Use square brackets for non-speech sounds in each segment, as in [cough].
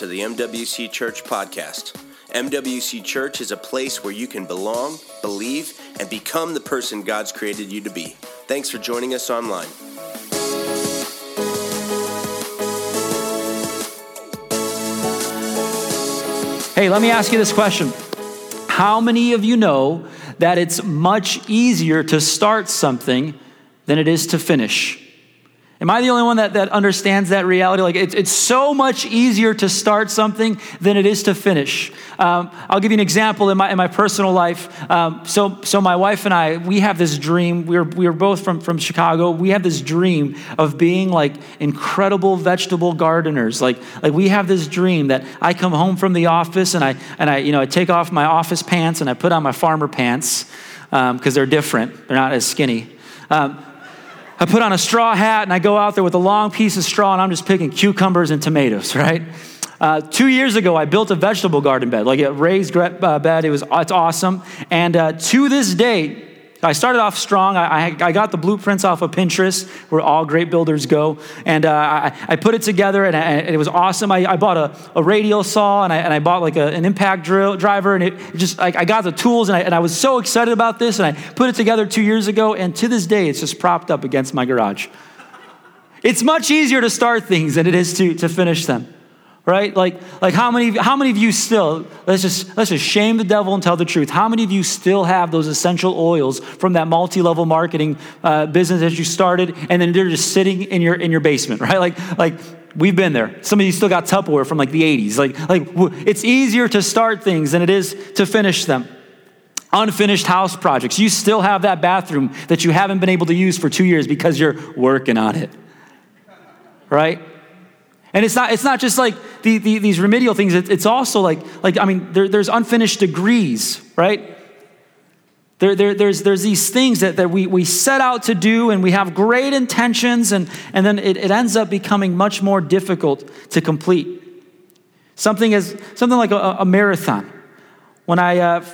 To the MWC Church podcast. MWC Church is a place where you can belong, believe, and become the person God's created you to be. Thanks for joining us online. Hey, let me ask you this question. How many of you know that it's much easier to start something than it is to finish? Am I the only one that, that understands that reality? Like, it's, it's so much easier to start something than it is to finish. Um, I'll give you an example in my, in my personal life. Um, so, so, my wife and I, we have this dream. We are we are both from, from Chicago. We have this dream of being like incredible vegetable gardeners. Like, like, we have this dream that I come home from the office and I, and I, you know, I take off my office pants and I put on my farmer pants because um, they're different, they're not as skinny. Um, I put on a straw hat and I go out there with a long piece of straw and I'm just picking cucumbers and tomatoes, [laughs] right? Uh, two years ago, I built a vegetable garden bed, like a raised uh, bed. It was it's awesome, and uh, to this day, I started off strong. I, I, got the blueprints off of Pinterest, where all great builders go. And uh, I, I, put it together, and, I, and it was awesome. I, bought a, a, radial saw, and I, and I bought like a, an impact drill driver, and it just I got the tools, and I, and I was so excited about this, and I put it together two years ago, and to this day, it's just propped up against my garage. It's much easier to start things than it is to, to finish them right? Like like how many how many of you still let's just let's just shame the devil and tell the truth. How many of you still have those essential oils from that multi-level marketing uh, business that you started and then they're just sitting in your in your basement [laughs] right? Like like we've been there. Some of you still got tupperware from like the 80s like like it's easier to start things than it is to finish them. Unfinished house projects. You still have that bathroom that you haven't been able to use for two years because you're working on it. Right and it's not, it's not just like the, the, these remedial things, it's also like, like I mean, there, there's unfinished degrees, right? There, there, there's, there's these things that, that we, we set out to do and we have great intentions, and, and then it, it ends up becoming much more difficult to complete. Something, as, something like a, a marathon. When I uh,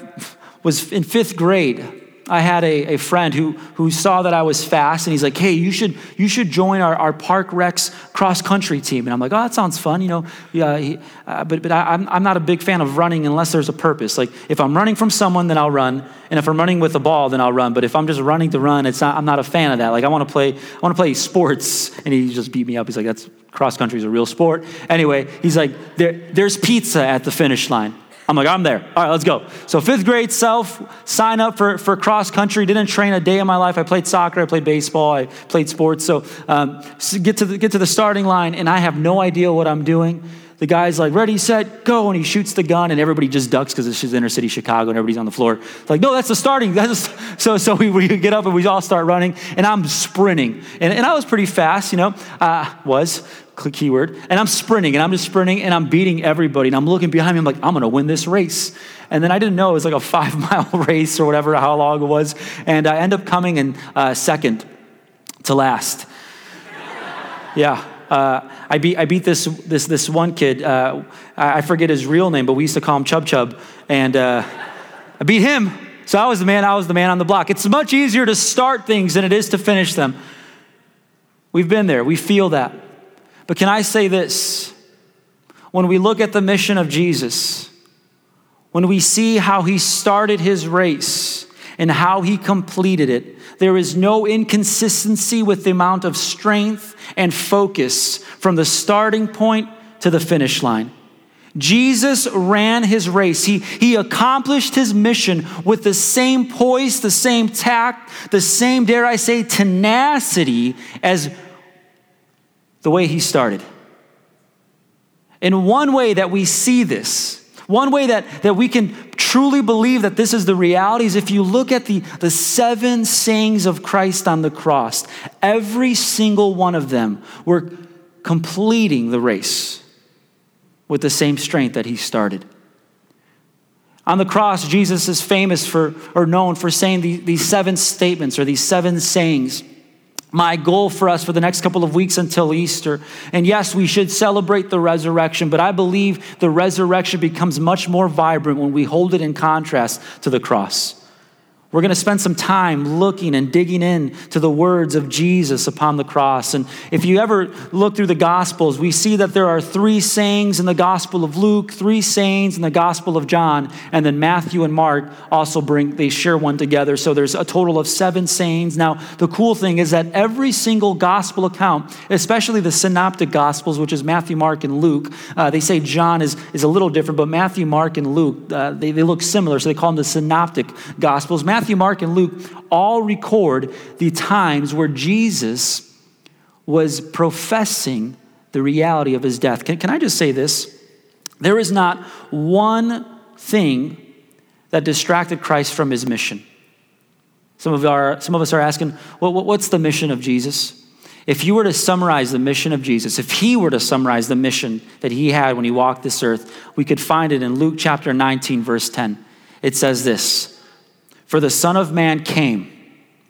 [laughs] was in fifth grade, I had a, a friend who, who saw that I was fast and he's like, hey, you should, you should join our, our Park Recs cross country team. And I'm like, oh, that sounds fun, you know. Yeah, he, uh, but but I, I'm, I'm not a big fan of running unless there's a purpose. Like if I'm running from someone, then I'll run. And if I'm running with a ball, then I'll run. But if I'm just running to run, it's not, I'm not a fan of that. Like I want to play, I want to play sports. And he just beat me up. He's like, that's cross country is a real sport. Anyway, he's like, there, there's pizza at the finish line. I'm like, I'm there. All right, let's go. So, fifth grade self, sign up for, for cross country. Didn't train a day in my life. I played soccer, I played baseball, I played sports. So, um, get, to the, get to the starting line, and I have no idea what I'm doing. The guy's like, ready, set, go. And he shoots the gun, and everybody just ducks because it's just inner city Chicago, and everybody's on the floor. It's Like, no, that's the starting. That's [laughs] so so we, we get up and we all start running, and I'm sprinting. And, and I was pretty fast, you know, uh, was keyword. And I'm sprinting and I'm just sprinting and I'm beating everybody. And I'm looking behind me. I'm like, I'm to win this race. And then I didn't know it was like a [laughs] five mile [laughs] race or whatever, how long it was. And I end up coming in uh, second to last. [laughs] yeah. Uh, I beat, I beat this, this, this one kid. Uh, I forget his real name, but we used to call him Chub Chub. And uh, I beat him. So I was the man, I was the man on the block. It's much easier to start things than it is to finish them. We've been there, we feel that. But can I say this? When we look at the mission of Jesus, when we see how he started his race and how he completed it, there is no inconsistency with the amount of strength and focus from the starting point to the finish line. Jesus ran his race. He, he accomplished his mission with the same poise, the same tact, the same, dare I say, tenacity as the way he started. In one way that we see this, one way that, that we can truly believe that this is the reality is if you look at the, the seven sayings of Christ on the cross, every single one of them were completing the race with the same strength that he started. On the cross, Jesus is famous for, or known for saying these, these seven statements or these seven sayings my goal for us for the next couple of weeks until Easter. And yes, we should celebrate the resurrection, but I believe the resurrection becomes much more vibrant when we hold it in contrast to the cross. We're going to spend some time looking and digging in to the words of Jesus upon the cross. And if you ever look through the Gospels, we see that there are three sayings in the Gospel of Luke, three sayings in the Gospel of John, and then Matthew and Mark also bring, they share one together. So there's a total of seven sayings. Now, the cool thing is that every single Gospel account, especially the Synoptic Gospels, which is Matthew, Mark, and Luke, uh, they say John is, is a little different, but Matthew, Mark, and Luke, uh, they, they look similar, so they call them the Synoptic Gospels. Matthew Matthew, Mark, and Luke all record the times where Jesus was professing the reality of his death. Can, can I just say this? There is not one thing that distracted Christ from his mission. Some of, our, some of us are asking, well, what's the mission of Jesus? If you were to summarize the mission of Jesus, if he were to summarize the mission that he had when he walked this earth, we could find it in Luke chapter 19, verse 10. It says this for the Son of Man came.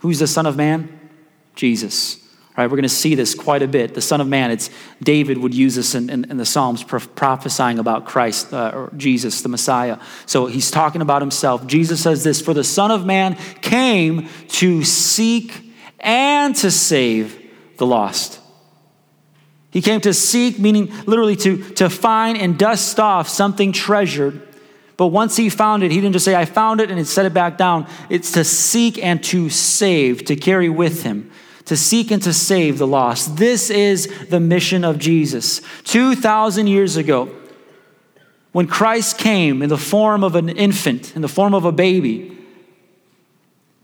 Who's the Son of Man? Jesus. All right, we're going to see this quite a bit. The Son of Man, it's David would use this in, in, in the Psalms prophesying about Christ uh, or Jesus, the Messiah. So he's talking about himself. Jesus says this For the Son of Man came to seek and to save the lost. He came to seek, meaning literally to, to find and dust off something treasured but once he found it, he didn't just say, I found it and he set it back down. It's to seek and to save, to carry with him, to seek and to save the lost. This is the mission of Jesus. 2,000 years ago, when Christ came in the form of an infant, in the form of a baby,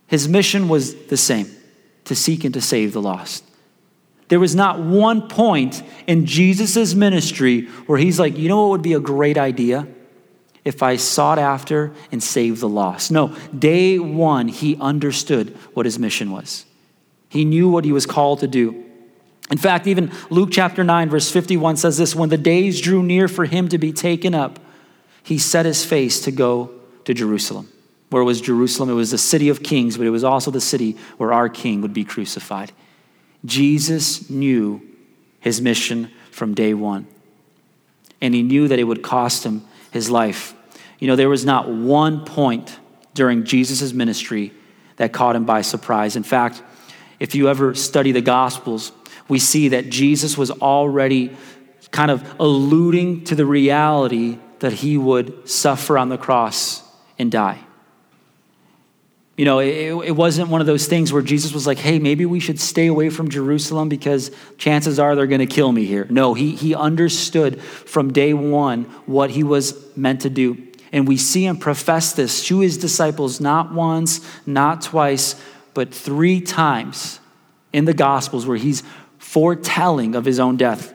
his mission was the same to seek and to save the lost. There was not one point in Jesus' ministry where he's like, you know what would be a great idea? If I sought after and saved the lost. No, day one, he understood what his mission was. He knew what he was called to do. In fact, even Luke chapter 9, verse 51 says this When the days drew near for him to be taken up, he set his face to go to Jerusalem. Where was Jerusalem? It was the city of kings, but it was also the city where our king would be crucified. Jesus knew his mission from day one, and he knew that it would cost him his life. You know, there was not one point during Jesus' ministry that caught him by surprise. In fact, if you ever study the Gospels, we see that Jesus was already kind of alluding to the reality that he would suffer on the cross and die. You know, it, it, wasn't one of those things where Jesus was like, hey, maybe we should stay away from Jerusalem because chances are they're going to kill me here. No, he, he understood from day one what he was meant to do. And we see him profess this to his disciples not once, not twice, but three times in the Gospels where he's foretelling of his own death.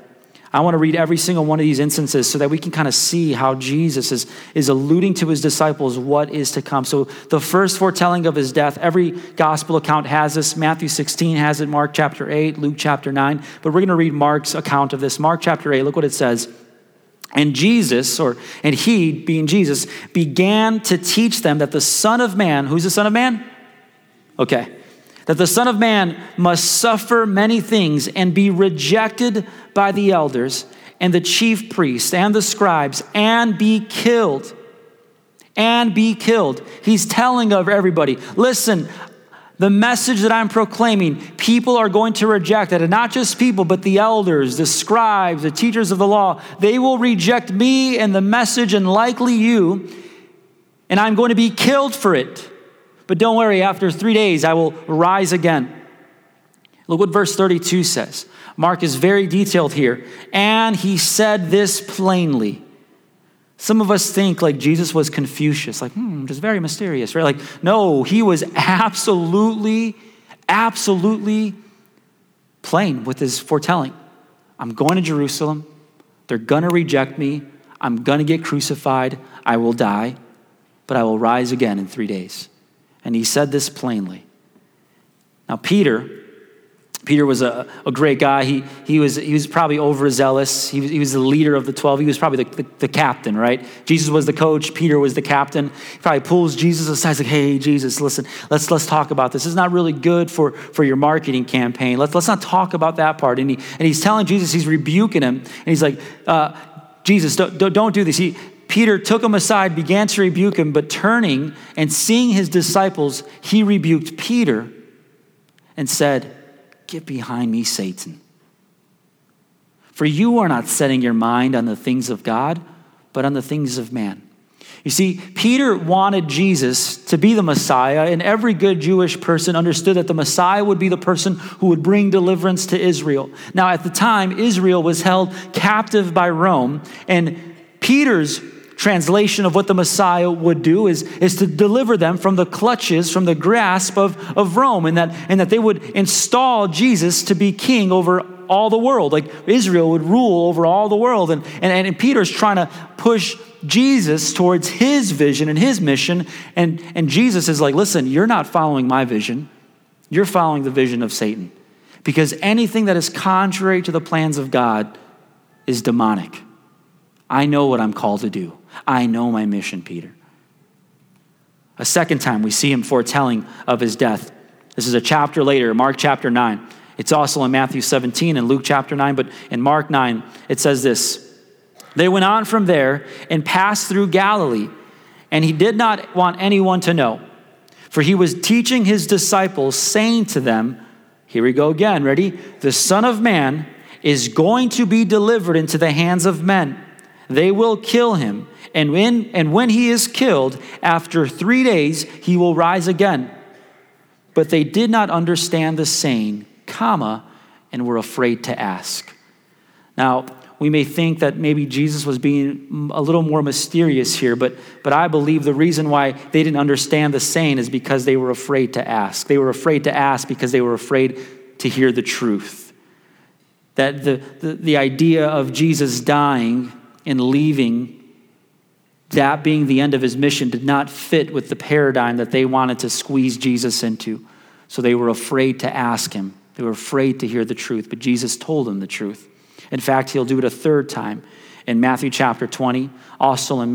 I want to read every single one of these instances so that we can kind of see how Jesus is, is alluding to his disciples what is to come. So, the first foretelling of his death, every gospel account has this. Matthew 16 has it, Mark chapter 8, Luke chapter 9. But we're going to read Mark's account of this. Mark chapter 8, look what it says. And Jesus, or and he, being Jesus, began to teach them that the Son of Man, who's the Son of Man? Okay that the Son of Man must suffer many things and be rejected by the elders and the chief priests and the scribes and be killed. And be killed. He's telling of everybody, listen, the message that I'm proclaiming, people are going to reject it. And not just people, but the elders, the scribes, the teachers of the law. They will reject me and the message, and likely you, and I'm going to be killed for it. But don't worry, after three days, I will rise again. Look what verse 32 says. Mark is very detailed here. And he said this plainly. Some of us think like Jesus was Confucius, like, hmm, just very mysterious, right? Like, no, he was absolutely, absolutely plain with his foretelling. I'm going to Jerusalem. They're going to reject me. I'm going to get crucified. I will die, but I will rise again in three days. And he said this plainly. Now, Peter, Peter was a, a great guy. He, he, was, he was probably overzealous. He was, he was the leader of the 12. He was probably the, the, the, captain, right? Jesus was the coach. Peter was the captain. He probably pulls Jesus aside, like, hey, Jesus, listen, let's, let's talk about this. Is not really good for, for your marketing campaign. Let's, let's not talk about that part. And, he, and he's telling Jesus, he's rebuking him. And he's like, uh, Jesus, don't, don't, don't do this. He, Peter took him aside, began to rebuke him, but turning and seeing his disciples, he rebuked Peter and said, Get behind me, Satan. For you are not setting your mind on the things of God, but on the things of man. You see, Peter wanted Jesus to be the Messiah, and every good Jewish person understood that the Messiah would be the person who would bring deliverance to Israel. Now, at the time, Israel was held captive by Rome, and Peter's translation of what the Messiah would do is, is to deliver them from the clutches, from the grasp of, of Rome, and that, and that they would install Jesus to be king over all the world. Like Israel would rule over all the world. And, and, and Peter's trying to push Jesus towards his vision and his mission. And, and Jesus is like, listen, you're not following my vision, you're following the vision of Satan. Because anything that is contrary to the plans of God is demonic. I know what I'm called to do. I know my mission, Peter. A second time, we see him foretelling of his death. This is a chapter later, Mark chapter 9. It's also in Matthew 17 and Luke chapter 9, but in Mark 9, it says this They went on from there and passed through Galilee, and he did not want anyone to know, for he was teaching his disciples, saying to them, Here we go again, ready? The Son of Man is going to be delivered into the hands of men. They will kill him, and when, and when he is killed, after three days, he will rise again. But they did not understand the saying comma, and we're afraid to ask. Now, we may think that maybe Jesus was being a little more mysterious here, but, but I believe the reason why they didn't understand the saying is because they were afraid to ask. They were afraid to ask because they were afraid to hear the truth. That the, the, the idea of Jesus dying and leaving, that being the end of his mission, did not fit with the paradigm that they wanted to squeeze Jesus into. So they were afraid to ask him. They were afraid to hear the truth, but Jesus told them the truth. In fact, he'll do it a third time in Matthew chapter 20, also in,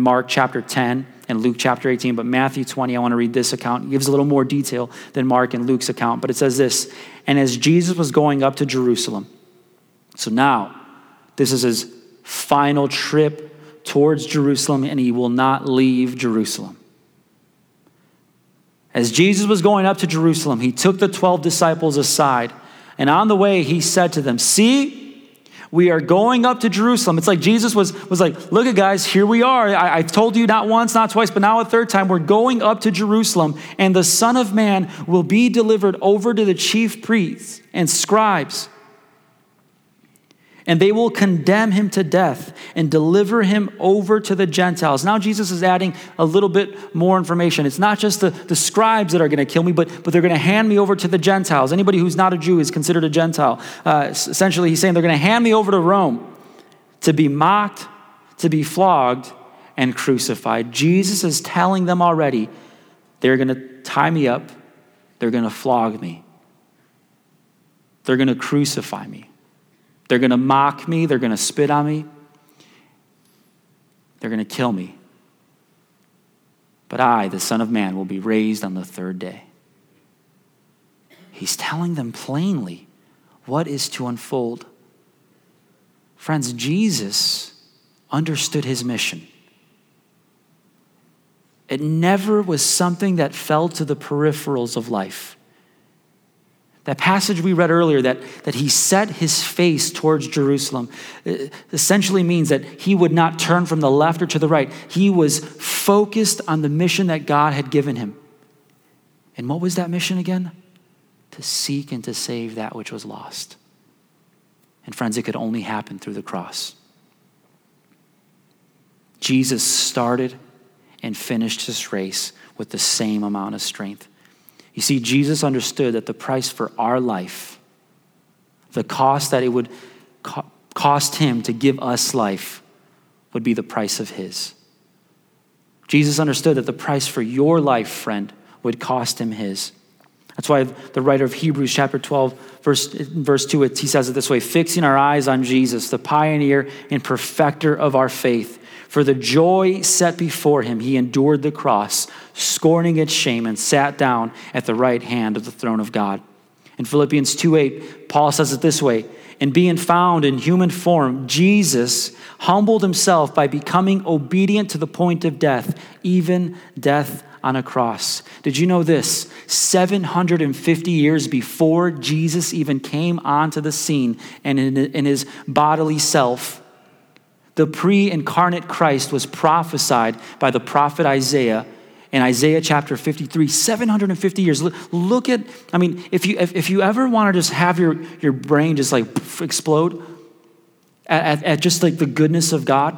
Mark chapter 10, and Luke chapter 18. But Matthew 20, I want to read this account. It gives a little more detail than Mark and Luke's account, but it says this And as Jesus was going up to Jerusalem, so now this is his final trip towards Jerusalem, and he will not leave Jerusalem. As Jesus was going up to Jerusalem, he took the 12 disciples aside, and on the way, he said to them, See, we are going up to Jerusalem. It's like Jesus was, was like, Look at guys, here we are. I, I told you not once, not twice, but now a third time. We're going up to Jerusalem, and the Son of Man will be delivered over to the chief priests and scribes and they will condemn him to death and deliver him over to the Gentiles. Now, Jesus is adding a little bit more information. It's not just the, the scribes that are going to kill me, but, but they're going to hand me over to the Gentiles. Anybody who's not a Jew is considered a Gentile. Uh, essentially, he's saying they're going to hand me over to Rome to be mocked, to be flogged, and crucified. Jesus is telling them already they're going to tie me up, they're going to flog me, they're going to crucify me. They're going to mock me, they're going to spit on me, they're going to kill me. But I, the Son of Man, will be raised on the third day. He's telling them plainly what is to unfold. Friends, Jesus understood his mission. It never was something that fell to the peripherals of life. That passage we read earlier, that, that he set his face towards Jerusalem, uh, essentially means that he would not turn from the left or to the right. He was focused on the mission that God had given him. And what was that mission again? To seek and to save that which was lost. And friends, it could only happen through the cross. Jesus started and finished his race with the same amount of strength. You see, Jesus understood that the price for our life, the cost that it would co- cost him to give us life, would be the price of his. Jesus understood that the price for your life, friend, would cost him his. That's why the writer of Hebrews chapter 12, verse, verse 2, he says it this way fixing our eyes on Jesus, the pioneer and perfecter of our faith for the joy set before him, he endured the cross, scorning its shame, and sat down at the right hand of the throne of God. In Philippians 2 8, Paul says it this way and being found in human form, Jesus humbled himself by becoming obedient to the point of death, even death on a cross. Did you know this? 750 years before Jesus even came onto the scene and in, in his bodily self, the pre incarnate Christ was prophesied by the prophet Isaiah in Isaiah chapter 53, 750 years. Look, at, I mean, if you, if, if you ever want to just have your, your brain just like explode at, at, at just like the goodness of God,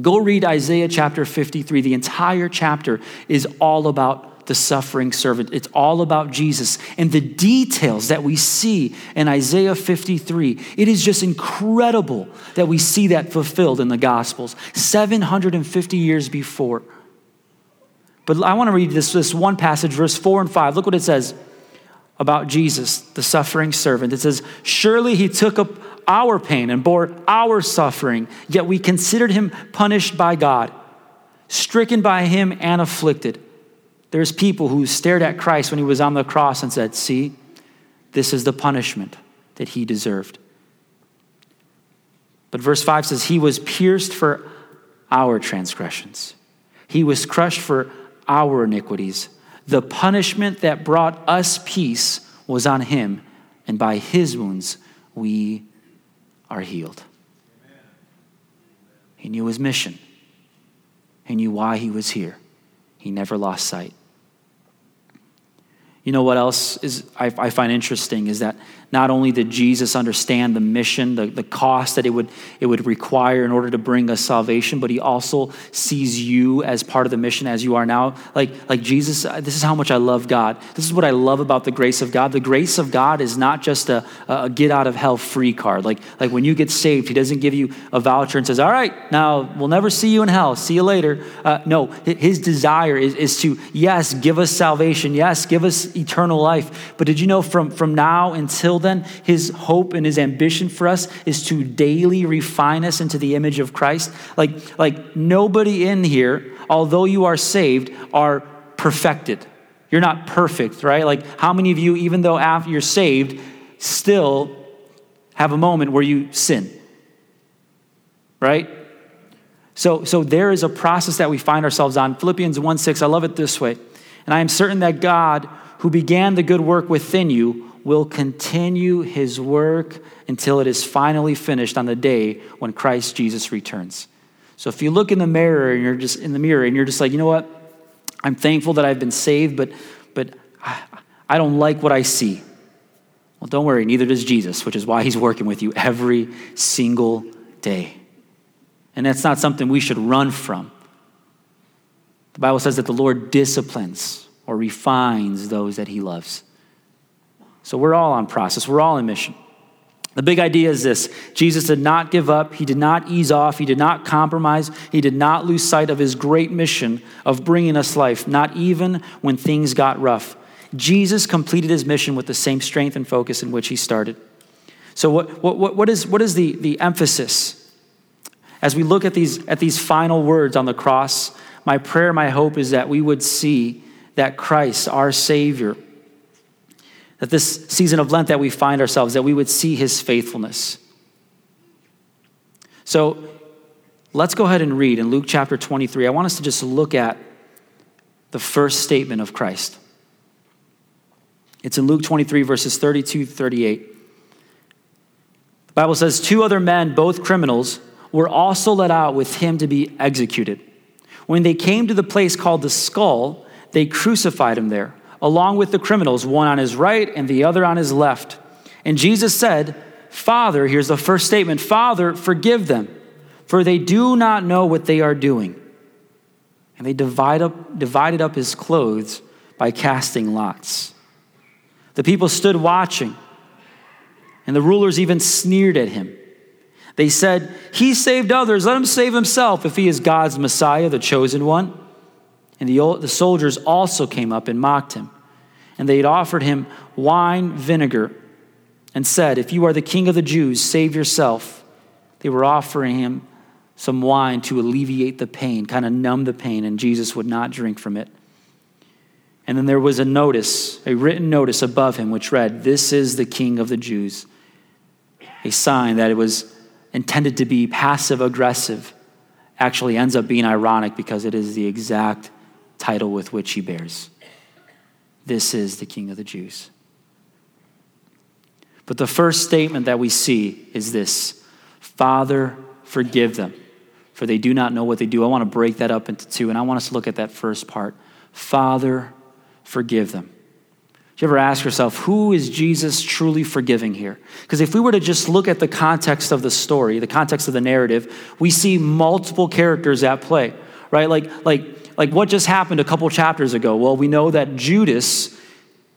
go read Isaiah chapter 53. The entire chapter is all about the suffering servant. It's all about Jesus. And the details that we see in Isaiah 53, it is just incredible that we see that fulfilled in the Gospels 750 years before. But I want to read this, this one passage, verse 4 and 5. Look what it says about Jesus, the suffering servant. It says, Surely he took up our pain and bore our suffering, yet we considered him punished by God, stricken by him and afflicted. There's people who stared at Christ when he was on the cross and said, See, this is the punishment that he deserved. But verse 5 says, He was pierced for our transgressions, He was crushed for our iniquities. The punishment that brought us peace was on him, and by his wounds we are healed. He knew his mission, he knew why he was here. He never lost sight. You know what else is I, I, find interesting is that not only did Jesus understand the mission, the, the cost that it would, it would require in order to bring us salvation, but he also sees you as part of the mission as you are now. Like, like Jesus, this is how much I love God. This is what I love about the grace of God. The grace of God is not just a, a get out of hell free card. Like, like when you get saved, he doesn't give you a voucher and says, All right, now we'll never see you in hell. See you later. Uh, no, his desire is, is to, yes, give us salvation. Yes, give us eternal life. But did you know from, from now until then, his hope and his ambition for us is to daily refine us into the image of Christ. Like, like nobody in here, although you are saved, are perfected. You're not perfect, right? Like, how many of you, even though after you're saved, still have a moment where you sin? Right? So, so there is a process that we find ourselves on. Philippians 1 6, I love it this way. And I am certain that God, who began the good work within you, will continue his work until it is finally finished on the day when Christ Jesus returns. So if you look in the mirror and you're just in the mirror and you're just like, you know what? I'm thankful that I've been saved, but but I don't like what I see. Well, don't worry, neither does Jesus, which is why he's working with you every single day. And that's not something we should run from. The Bible says that the Lord disciplines or refines those that he loves. So we're all on process, we're all in mission. The big idea is this Jesus did not give up, he did not ease off, he did not compromise, he did not lose sight of his great mission of bringing us life, not even when things got rough. Jesus completed his mission with the same strength and focus in which he started. So, what, what, what is, what is the, the emphasis? As we look at these, at these final words on the cross, my prayer, my hope is that we would see that Christ, our Savior, that this season of Lent that we find ourselves, that we would see his faithfulness. So let's go ahead and read in Luke chapter 23. I want us to just look at the first statement of Christ. It's in Luke 23, verses 32 38. The Bible says, Two other men, both criminals, were also let out with him to be executed. When they came to the place called the skull, they crucified him there along with the criminals, one on his right and the other on his left. And Jesus said, Father, here's the first statement Father, forgive them, for they do not know what they are doing. And they divide up, divided up his clothes by casting lots. The people stood watching, and the rulers even sneered at him. They said, He saved others, let him save himself if he is God's Messiah, the chosen one. And the, the soldiers also came up and mocked him and they had offered him wine vinegar and said, If you are the king of the Jews, save yourself. They were offering him some wine to alleviate the pain, kind of numb the pain, and Jesus would not drink from it. And then there was a notice, a written notice above him, which read, This is the king of the Jews. a sign that it was intended to be passive aggressive actually ends up being ironic because it is the exact title with which he bears. This is the King of the Jews. But the first statement that we see is this Father, forgive them, for they do not know what they do. I want to break that up into two, and I want us to look at that first part. Father, forgive them. Do you ever ask yourself, who is Jesus truly forgiving here? Because if we were to just look at the context of the story, the context of the narrative, we see multiple characters at play, right? Like, like, like what just happened a couple chapters ago? Well, we know that Judas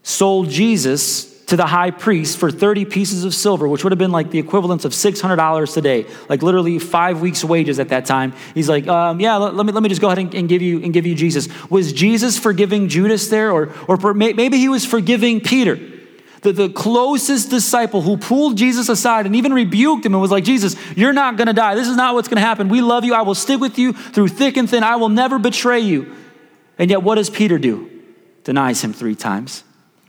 sold Jesus to the high priest for 30 pieces of silver, which would have been like the equivalent of $600 today, like literally five weeks' wages at that time. He's like, um, yeah, let, let, me, let me just go ahead and, and, give you, and give you Jesus. Was Jesus forgiving Judas there? Or, or maybe he was forgiving Peter, the, the closest disciple who pulled Jesus aside and even rebuked him and was like, Jesus, you're not going to die. This is not what's going to happen. We love you. I will stick with you through thick and thin. I will never betray you. And yet, what does Peter do? Denies him three times.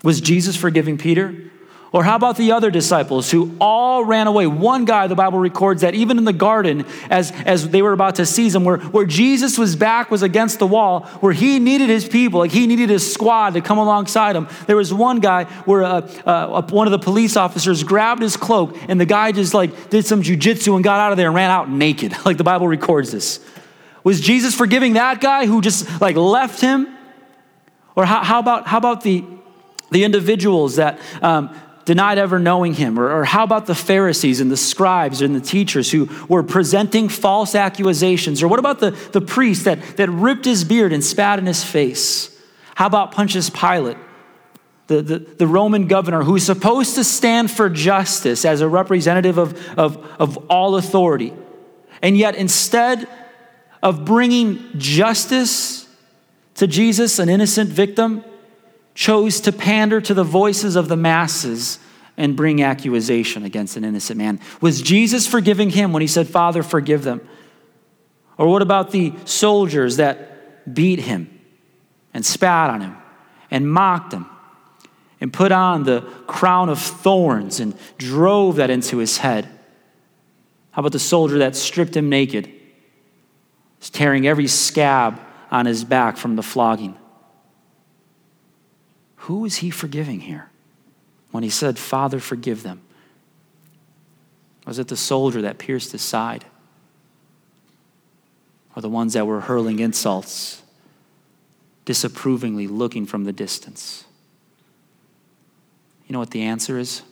Was Jesus forgiving Peter? Or how about the other disciples who all ran away? One guy, the Bible records that even in the garden, as, as they were about to seize him, where, where Jesus' was back was against the wall, where he needed his people, like he needed his squad to come alongside him. There was one guy where uh, uh, one of the police officers grabbed his cloak, and the guy just like did some jujitsu and got out of there and ran out naked. [laughs] Like the Bible records this. Was Jesus forgiving that guy who just like left him? Or how, how about how about the the individuals that um, denied ever knowing him? Or, or, how about the Pharisees and the scribes and the teachers who were presenting false accusations? Or what about the, the priest that, that ripped his beard and spat in his face? How about Pontius Pilate? The, the, the, Roman governor who's supposed to stand for justice as a representative of, of, of all authority. And yet, instead of bringing justice to Jesus, an innocent victim, chose to pander to the voices of the masses and bring accusation against an innocent man. Was Jesus forgiving him when he said, Father, forgive them? Or what about the soldiers that beat him and spat on him and mocked him and put on the crown of thorns and drove that into his head? How about the soldier that stripped him naked, tearing every scab on his back from the flogging? Who is he forgiving here when he said, Father, forgive them? Was it the soldier that pierced his side? Or the ones that were hurling insults, disapprovingly looking from the distance? You know what the answer is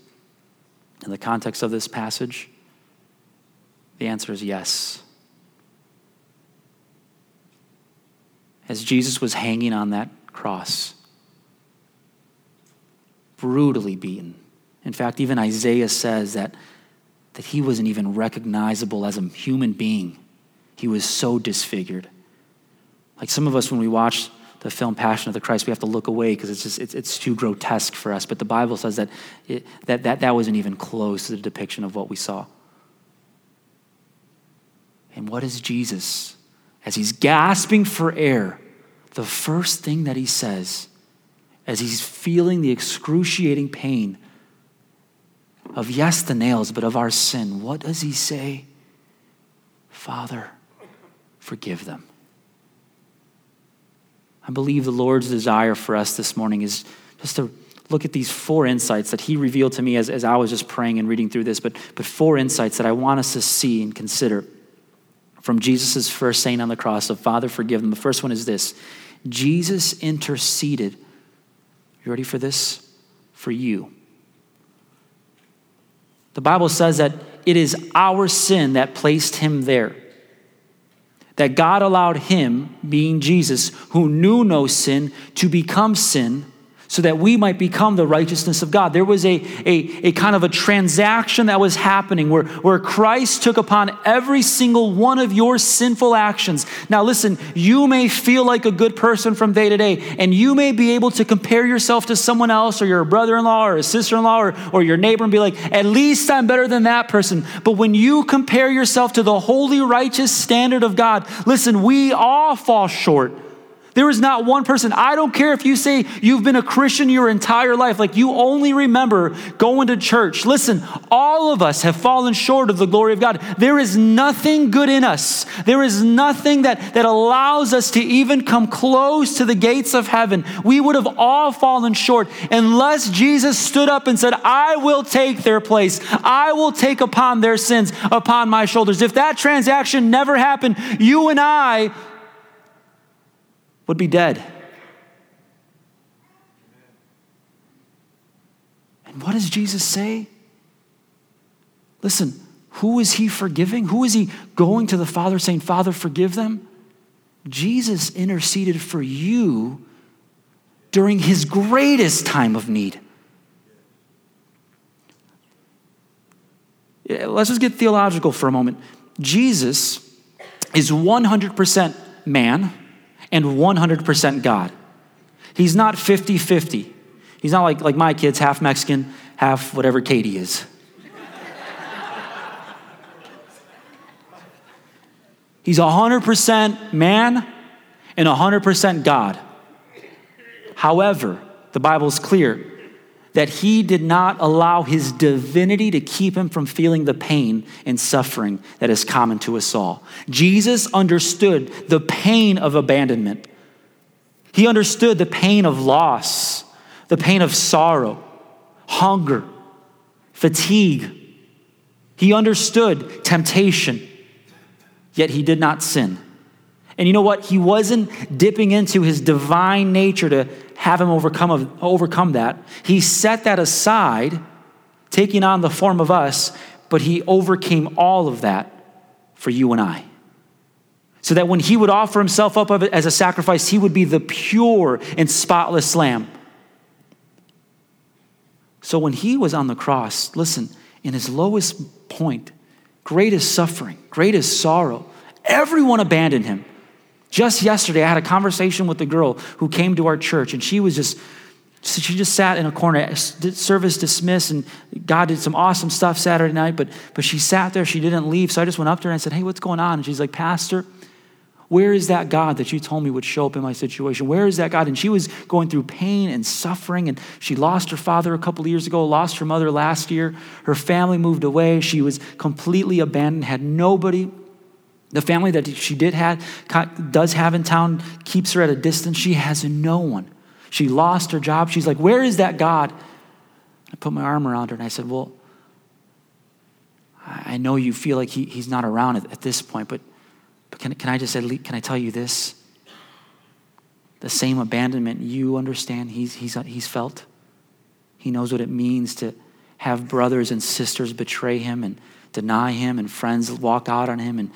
in the context of this passage? The answer is yes. As Jesus was hanging on that cross, brutally beaten. In fact, even Isaiah says that, that he wasn't even recognizable as a human being. He was so disfigured. Like some of us, when we watch the film Passion of the Christ, we have to look away because it's just it's, it's, too grotesque for us. But the Bible says that, it, that, that that wasn't even close to the depiction of what we saw. And what is Jesus? As he's gasping for air, the first thing that he says as he's feeling the excruciating pain of, yes, the nails, but of our sin, what does he say? Father, forgive them. I believe the Lord's desire for us this morning is just to look at these four insights that he revealed to me as, as I was just praying and reading through this, but, but four insights that I want us to see and consider from Jesus' first saying on the cross of Father, forgive them. The first one is this Jesus interceded you ready for this? For you. The Bible says that it is our sin that placed him there. That God allowed him, being Jesus, who knew no sin, to become sin so that we might become the righteousness of God. There was a, a, a kind of a transaction that was happening where, where Christ took upon every single one of your sinful actions. Now, listen, you may feel like a good person from day to day, and you may be able to compare yourself to someone else or your brother in law or a sister in law or, or your neighbor and be like, at least I'm better than that person. But when you compare yourself to the holy, righteous standard of God, listen, we all fall short. There is not one person. I don't care if you say you've been a Christian your entire life, like you only remember going to church. Listen, all of us have fallen short of the glory of God. There is nothing good in us, there is nothing that, that allows us to even come close to the gates of heaven. We would have all fallen short unless Jesus stood up and said, I will take their place, I will take upon their sins upon my shoulders. If that transaction never happened, you and I would be dead. And what does Jesus say? Listen, who is he forgiving? Who is he going to the Father saying, Father, forgive them? Jesus interceded for you during his greatest time of need. Let's just get theological for a moment. Jesus is 100% man and 100% God. He's not 50 50. He's not like, like my kids, half Mexican, half whatever Katie is. He's 100% man and 100% God. However, the Bible is clear that he did not allow his divinity to keep him from feeling the pain and suffering that is common to us all. Jesus understood the pain of abandonment. He understood the pain of loss, the pain of sorrow, hunger, fatigue. He understood temptation, yet he did not sin. And you know what? He wasn't dipping into his divine nature to have him overcome, overcome that. He set that aside, taking on the form of us, but he overcame all of that for you and I. So that when he would offer himself up as a sacrifice, he would be the pure and spotless lamb. So when he was on the cross, listen, in his lowest point, greatest suffering, greatest sorrow, everyone abandoned him. Just yesterday, I had a conversation with a girl who came to our church, and she was just, she just sat in a corner, service dismissed, and God did some awesome stuff Saturday night, but, but she sat there, she didn't leave. So I just went up to her and said, Hey, what's going on? And she's like, Pastor, where is that God that you told me would show up in my situation? Where is that God? And she was going through pain and suffering, and she lost her father a couple years ago, lost her mother last year. Her family moved away. She was completely abandoned, had nobody the family that she did have, does have in town keeps her at a distance. She has no one. She lost her job. She's like, Where is that God? I put my arm around her and I said, Well, I know you feel like he, he's not around at, at this point, but, but can, can I just can I tell you this? The same abandonment you understand he's, he's, he's felt. He knows what it means to have brothers and sisters betray him and deny him, and friends walk out on him and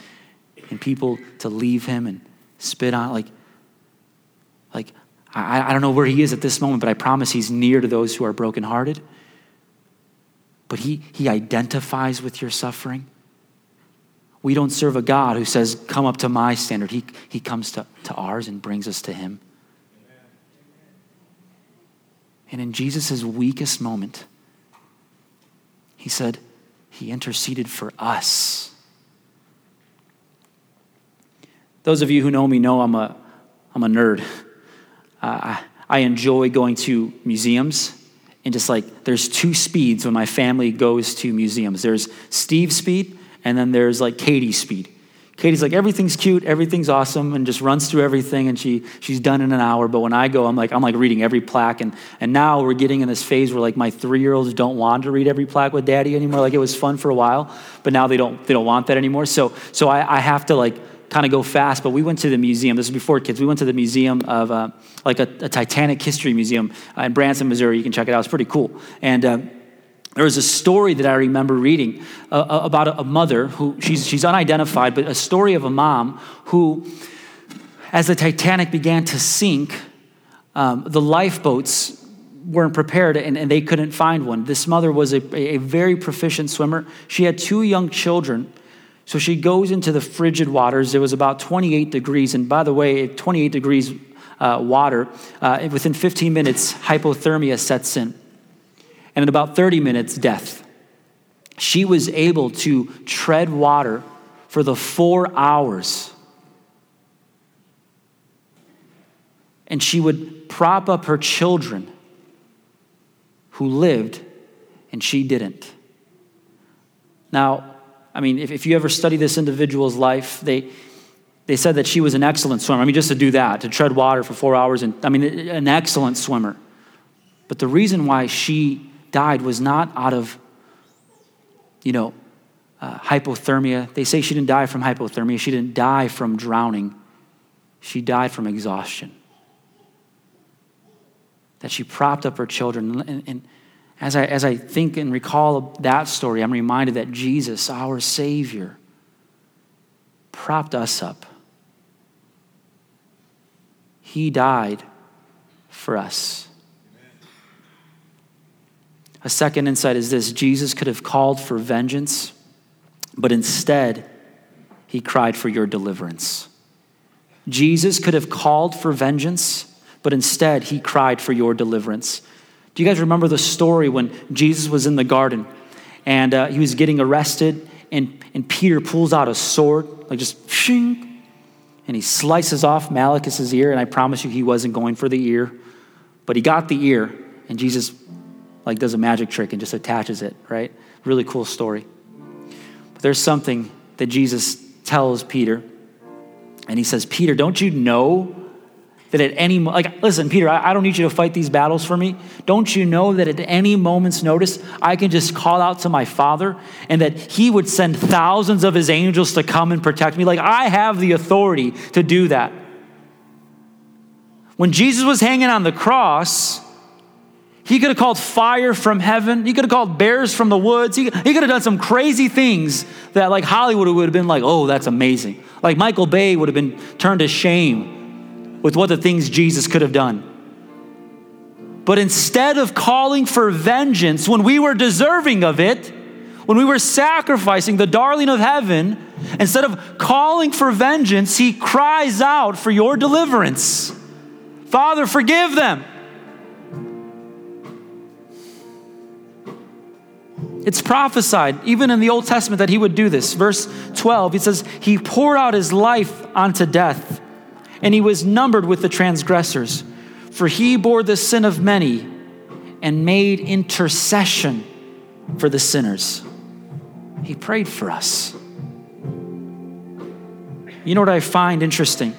and people to leave him and spit on like like I, I don't know where he is at this moment but i promise he's near to those who are brokenhearted. But he he identifies with your suffering. We don't serve a god who says come up to my standard. He, he comes to, to ours and brings us to him. And in jesus' weakest moment he said he interceded for us Those of you who know me know I'm a, I'm a nerd. [laughs] Uh, I, enjoy going to museums and just like there's two speeds when my family goes to museums there's Steve's speed and then there's like Katie's speed. Katie's like everything's cute, everything's awesome, and just runs through everything, and she she's done in an hour. But when I go, I'm like I'm like reading every plaque, and and now we're getting in this phase where like my three year olds don't want to read every plaque with daddy anymore. Like it was fun for a while, but now they don't they don't want that anymore. So so I, I have to like kind of go fast, but we went to the museum. This is before kids. We went to the museum of uh, like a, a, Titanic history museum uh, in Branson, Missouri. You can check it out. It's pretty cool. And uh, there was a story that I remember reading uh, uh, about a, a, mother who she's she's unidentified, but a story of a mom who, as the Titanic began to sink, um, the lifeboats weren't prepared and, and, they couldn't find one. This mother was a, a very proficient swimmer. She had two young children so she goes into the frigid waters. It was about 28 degrees. And by the way, 28 degrees uh, water, uh, within 15 minutes, hypothermia sets in. And in about 30 minutes, death. She was able to tread water for the four hours and she would prop up her children who lived and she didn't. Now, I mean, if, if you ever study this individual's life, they, they said that she was an excellent swimmer. I mean, just to do that, to tread water for four hours, and I mean, an excellent swimmer. But the reason why she died was not out of, you know, uh, hypothermia. They say she didn't die from hypothermia. She didn't die from drowning. She died from exhaustion. That she propped up her children. And, and as, I, as I think and recall that story, I'm reminded that Jesus, our Savior, propped us up. He died for us. A second insight is this Jesus could have called for vengeance but instead, he cried for your deliverance. Jesus could have called for vengeance, but instead, he cried for your deliverance. You guys remember the story when Jesus was in the garden and uh, he was getting arrested, and, and Peter pulls out a sword, like just shing, and he slices off Malchus's ear, and I promise you he wasn't going for the ear, but he got the ear, and Jesus like does a magic trick and just attaches it, right? Really cool story. But there's something that Jesus tells Peter. And he says, Peter, don't you know that at any like listen peter I, I, don't need you to fight these battles for me don't you know that at any moment's notice i can just call out to my father and that he would send thousands of his angels to come and protect me like i have the authority to do that when jesus was hanging on the cross he could have called fire from heaven. He could have called bears from the woods. He, he could have done some crazy things that, like, Hollywood would have been like, oh, that's amazing. Like, Michael Bay would have been turned to shame with what the things Jesus could have done. But instead of calling for vengeance when we were deserving of it, when we were sacrificing the darling of heaven, instead of calling for vengeance, he cries out for your deliverance. Father, forgive them. It's prophesied, even in the Old Testament, that he would do this. Verse 12, he says, He poured out his life unto death, and he was numbered with the transgressors. For he bore the sin of many and made intercession for the sinners. He prayed for us. You know what I find interesting?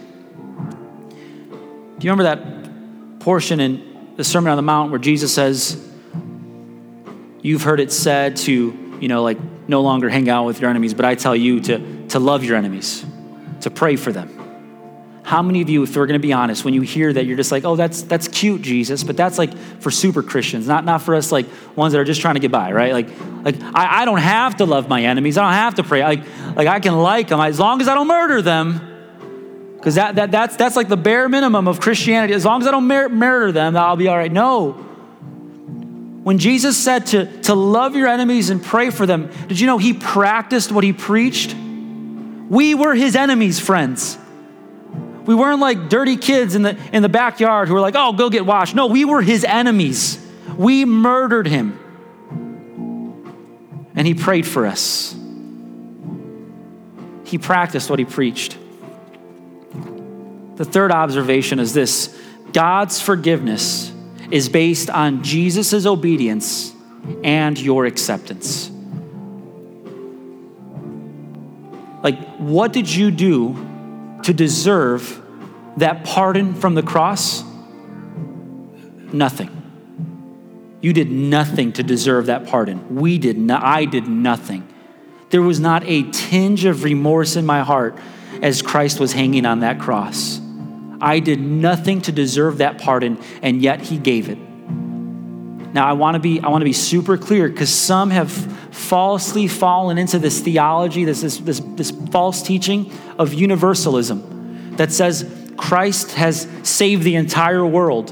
Do you remember that portion in the Sermon on the Mount where Jesus says, You've heard it said to, you know, like no longer hang out with your enemies, but I tell you to, to love your enemies, to pray for them. How many of you, if we're going to be honest, when you hear that, you're just like, oh, that's that's cute, Jesus, but that's like for super Christians, not not for us like ones that are just trying to get by, right? Like, like I, I don't have to love my enemies. I don't have to pray. Like, like I can like them as long as I don't murder them. Because that, that that's that's like the bare minimum of Christianity. As long as I don't mur- murder them, I'll be all right. No. When Jesus said to, to love your enemies and pray for them, did you know he practiced what he preached? We were his enemies, friends. We weren't like dirty kids in the, in the backyard who were like, oh, go get washed. No, we were his enemies. We murdered him. And he prayed for us. He practiced what he preached. The third observation is this God's forgiveness is based on Jesus' obedience and your acceptance. Like, what did you do to deserve that pardon from the cross? Nothing. You did nothing to deserve that pardon. We did not, I did nothing. There was not a tinge of remorse in my heart as Christ was hanging on that cross. I did nothing to deserve that pardon, and yet he gave it. Now I want to be I want to be super clear because some have falsely fallen into this theology, this, this, this, this false teaching of universalism that says Christ has saved the entire world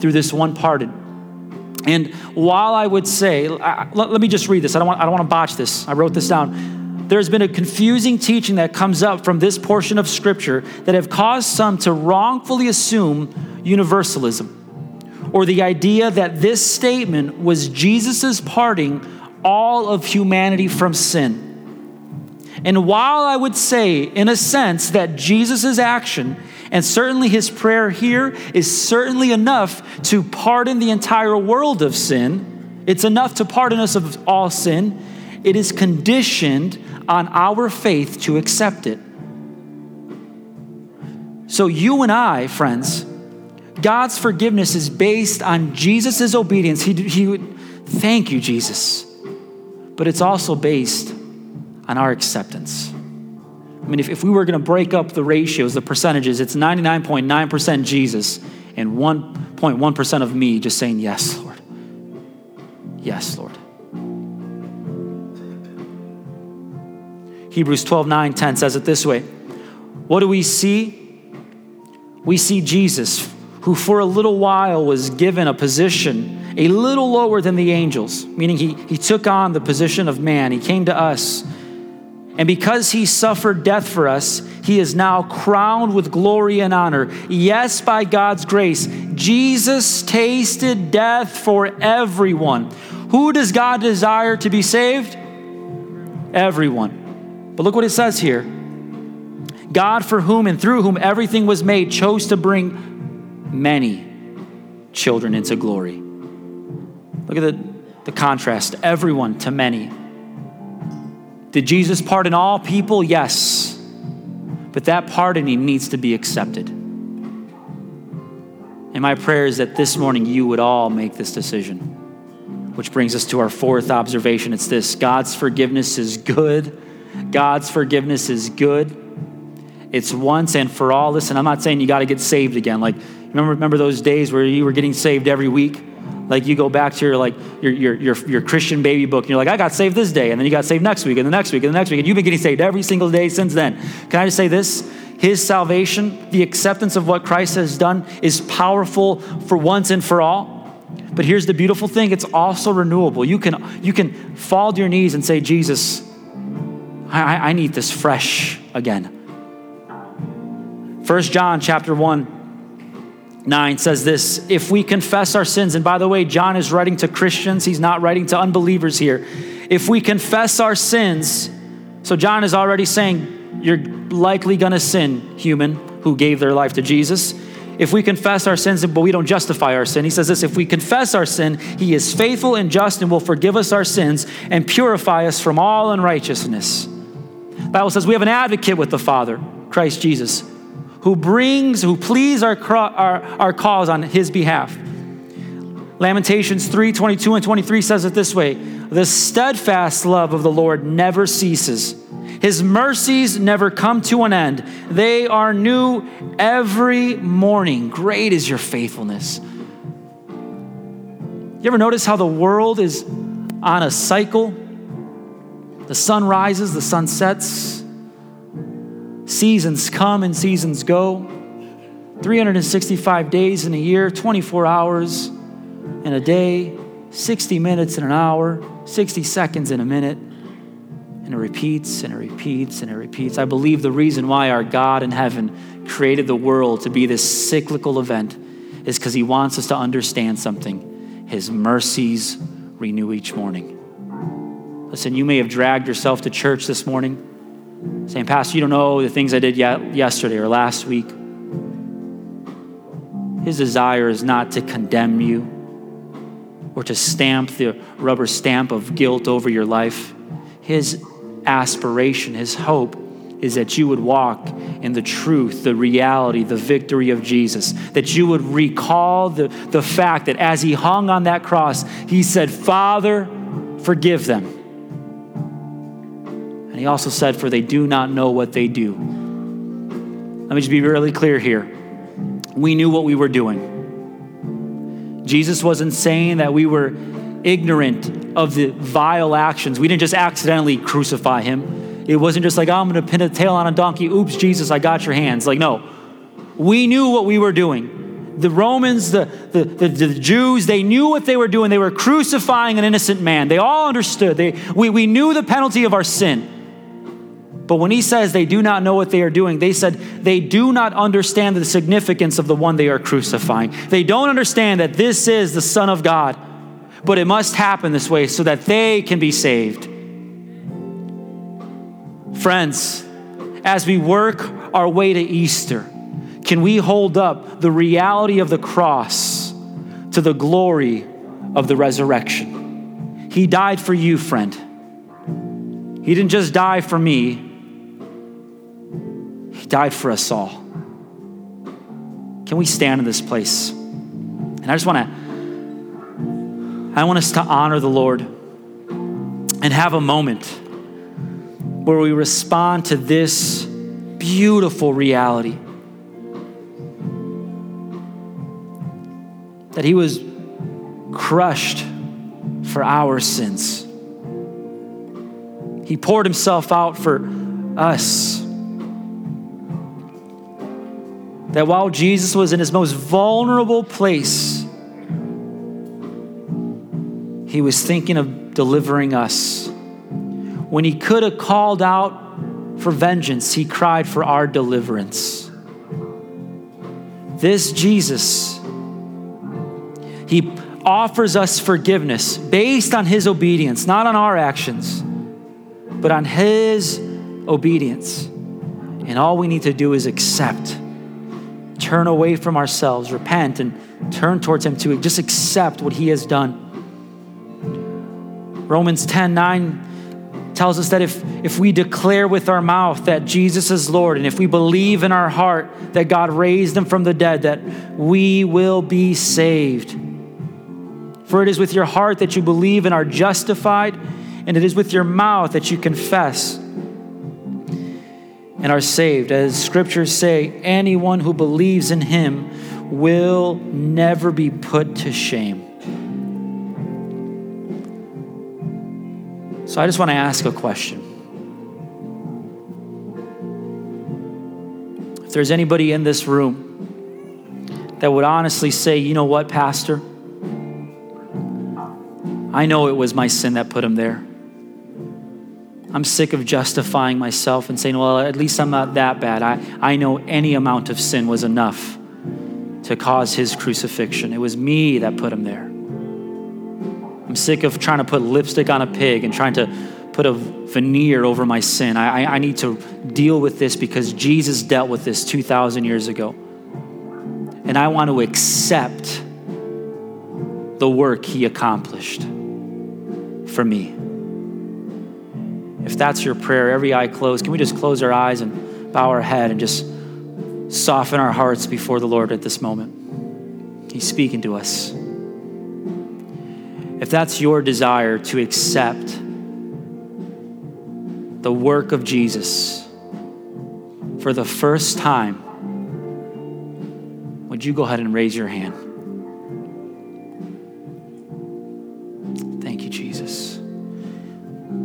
through this one pardon. And while I would say, I, let, let, me just read this. I don't want I don't want to botch this. I wrote this down there's been a confusing teaching that comes up from this portion of Scripture that have caused some to wrongfully assume universalism or the idea that this statement was Jesus' parting all of humanity from sin. And while I would say, in a sense, that Jesus' action And certainly his prayer here is certainly enough to pardon the entire world of sin. It's enough to pardon us of all sin. It is conditioned on our faith to accept it. So, you and I, friends, God's forgiveness is based on Jesus' obedience. He, he would, thank you, Jesus. But it's also based on our acceptance. I mean, if, if we were going to break up the ratios, the percentages, it's 99.9% Jesus and 1.1% of me just saying, Yes, Lord. Yes, Lord. Hebrews 12, 9, 10 says it this way What do we see? We see Jesus, who for a little while was given a position a little lower than the angels, meaning he, he took on the position of man. He came to us and because he suffered death for us, he is now crowned with glory and honor. Yes, by God's grace, Jesus tasted death for everyone. Who does God desire to be saved? Everyone. But look what it says here God, for whom and through whom everything was made, chose to bring many children into glory. Look at the, the contrast everyone to many. Did Jesus pardon all people? Yes. But that pardoning needs to be accepted. And my prayer is that this morning you would all make this decision. Which brings us to our fourth observation it's this God's forgiveness is good. God's forgiveness is good. It's once and for all. Listen, I'm not saying you got to get saved again. Like, remember, remember those days where you were getting saved every week? Like you go back to your like your, your, your, your Christian baby book and you're like, I got saved this day, and then you got saved next week, and the next week, and the next week, and you've been getting saved every single day since then. Can I just say this? His salvation, the acceptance of what Christ has done, is powerful for once and for all. But here's the beautiful thing it's also renewable. You can, you can fall to your knees and say, Jesus, I, I need this fresh again. First John chapter 1 9 says this If we confess our sins, and by the way, John is writing to Christians, he's not writing to unbelievers here. If we confess our sins, so John is already saying, You're likely gonna sin, human who gave their life to Jesus. If we confess our sins, but we don't justify our sin, he says this if we confess our sin, he is faithful and just and will forgive us our sins and purify us from all unrighteousness. The Bible says we have an advocate with the Father, Christ Jesus who brings, who pleads our, our, our cause on his behalf. Lamentations 3 22 and 23 says it this way The steadfast love of the Lord never ceases, his mercies never come to an end. They are new every morning. Great is your faithfulness. You ever notice how the world is on a cycle? The sun rises, the sun sets. Seasons come and seasons go. 365 days in a year, 24 hours in a day, 60 minutes in an hour, 60 seconds in a minute. And it repeats and it repeats and it repeats. I believe the reason why our God in heaven created the world to be this cyclical event is because He wants us to understand something. His mercies renew each morning. Listen, you may have dragged yourself to church this morning saying, Pastor, you don't know the things I did yesterday or last week. His desire is not to condemn you or to stamp the rubber stamp of guilt over your life. His aspiration, his hope is that you would walk in the truth, the reality, the victory of Jesus. That you would recall the, the fact that as he hung on that cross, he said, Father, forgive them he also said, For they do not know what they do. Let me just be really clear here. We knew what we were doing. Jesus wasn't saying that we were ignorant of the vile actions. We didn't just accidentally crucify him. It wasn't just like, oh, I'm going to pin a tail on a donkey. Oops, Jesus, I got your hands. Like, no. We knew what we were doing. The Romans, the, the, the, the, Jews, they knew what they were doing. They were crucifying an innocent man. They all understood. They, we, we knew the penalty of our sin. But when he says they do not know what they are doing, they said they do not understand the significance of the one they are crucifying. They don't understand that this is the Son of God, but it must happen this way so that they can be saved. Friends, as we work our way to Easter, can we hold up the reality of the cross to the glory of the resurrection? He died for you, friend. He didn't just die for me, He died for us all. Can we stand in this place? And I just want to I want us to honor the Lord and have a moment where we respond to this beautiful reality that He was crushed for our sins. He poured Himself out for us. That while Jesus was in His most vulnerable place, he was thinking of delivering us. When he could have called out for vengeance, he cried for our deliverance. This Jesus, he offers us forgiveness based on his obedience, not on our actions, but on his obedience. And all we need to do is accept, turn away from ourselves, repent, and turn towards him to just accept what he has done. Romans 10 9 tells us that if, if we declare with our mouth that Jesus is Lord, and if we believe in our heart that God raised him from the dead, that we will be saved. For it is with your heart that you believe and are justified, and it is with your mouth that you confess and are saved. As scriptures say, anyone who believes in him will never be put to shame. So I just want to ask a question. If there's anybody in this room that would honestly say, you know what, Pastor? I know it was my sin that put him there. I'm sick of justifying myself and saying, well, at least I'm not that bad. I, I know any amount of sin was enough to cause his crucifixion. It was me that put him there. I'm sick of trying to put lipstick on a pig and trying to put a veneer over my sin. I, I, need to deal with this because Jesus dealt with this 2,000 years ago. And I want to accept the work he accomplished for me. If that's your prayer, every eye closed, can we just close our eyes and bow our head and just soften our hearts before the Lord at this moment? He's speaking to us if that's your desire to accept the work of Jesus for the first time, would you go ahead and raise your hand?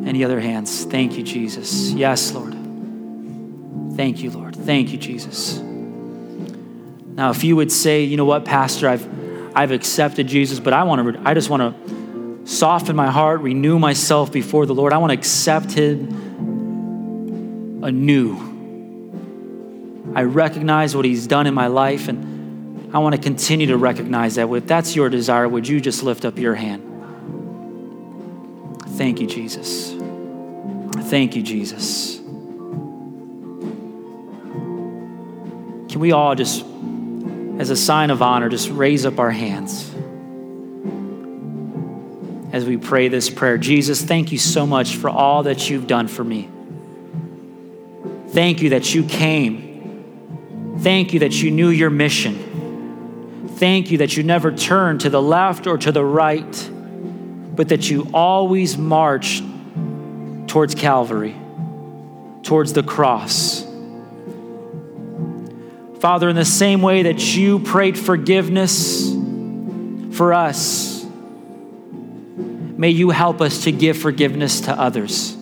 Any other hands? Thank you, Jesus. Yes, Lord. Thank you, Lord. Thank you, Jesus. Now, if you would say, you know what, Pastor, I've I've accepted Jesus, but I want to I just want to soften my heart, renew myself before the Lord. I want to accept Him anew. I recognize what He's done in my life, and I want to continue to recognize that. If that's your desire, would you just lift up your hand? Thank you, Jesus. Thank you, Jesus. Can we all just, as a sign of honor, just raise up our hands? as we pray this prayer. Jesus, thank you so much for all that you've done for me. Thank you that you came. Thank you that you knew your mission. Thank you that you never turned to the left or to the right, but that you always marched towards Calvary, towards the cross. Father, in the same way that you prayed forgiveness for us, May you help us to give forgiveness to others.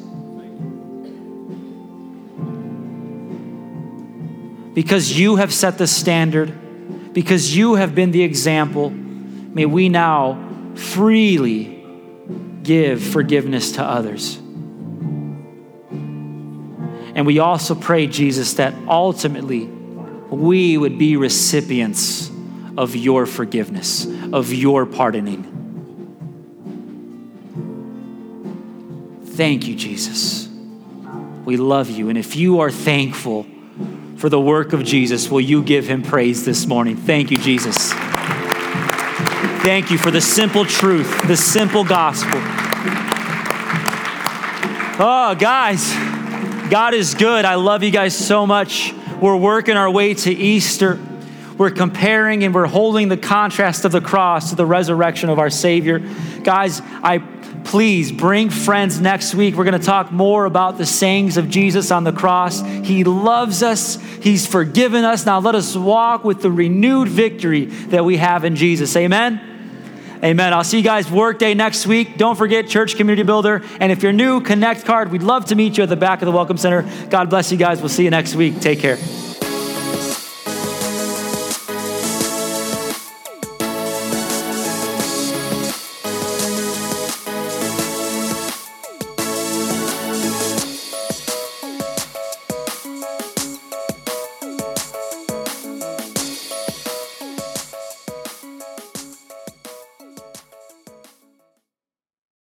Because you have set the standard, because you have been the example, may we now freely give forgiveness to others. And we also pray, Jesus, that ultimately we would be recipients of your forgiveness, of your pardoning. Thank you, Jesus. We love you. And if you are thankful for the work of Jesus. Will you give him praise this morning? Thank you, Jesus. Thank you for the simple truth, the simple gospel. Oh, guys, God is good. I love you guys so much. We're working our way to Easter. We're comparing and we're holding the contrast of the cross to the resurrection of our Savior. Guys, I please bring friends next week. We're going to talk more about the sayings of Jesus on the cross. He loves us, He's forgiven us. Now let us walk with the renewed victory that we have in Jesus. Amen. Amen. I'll see you guys workday next week. Don't forget Church Community Builder. And if you're new, Connect card. We'd love to meet you at the back of the Welcome Center. God bless you guys. We'll see you next week. Take care.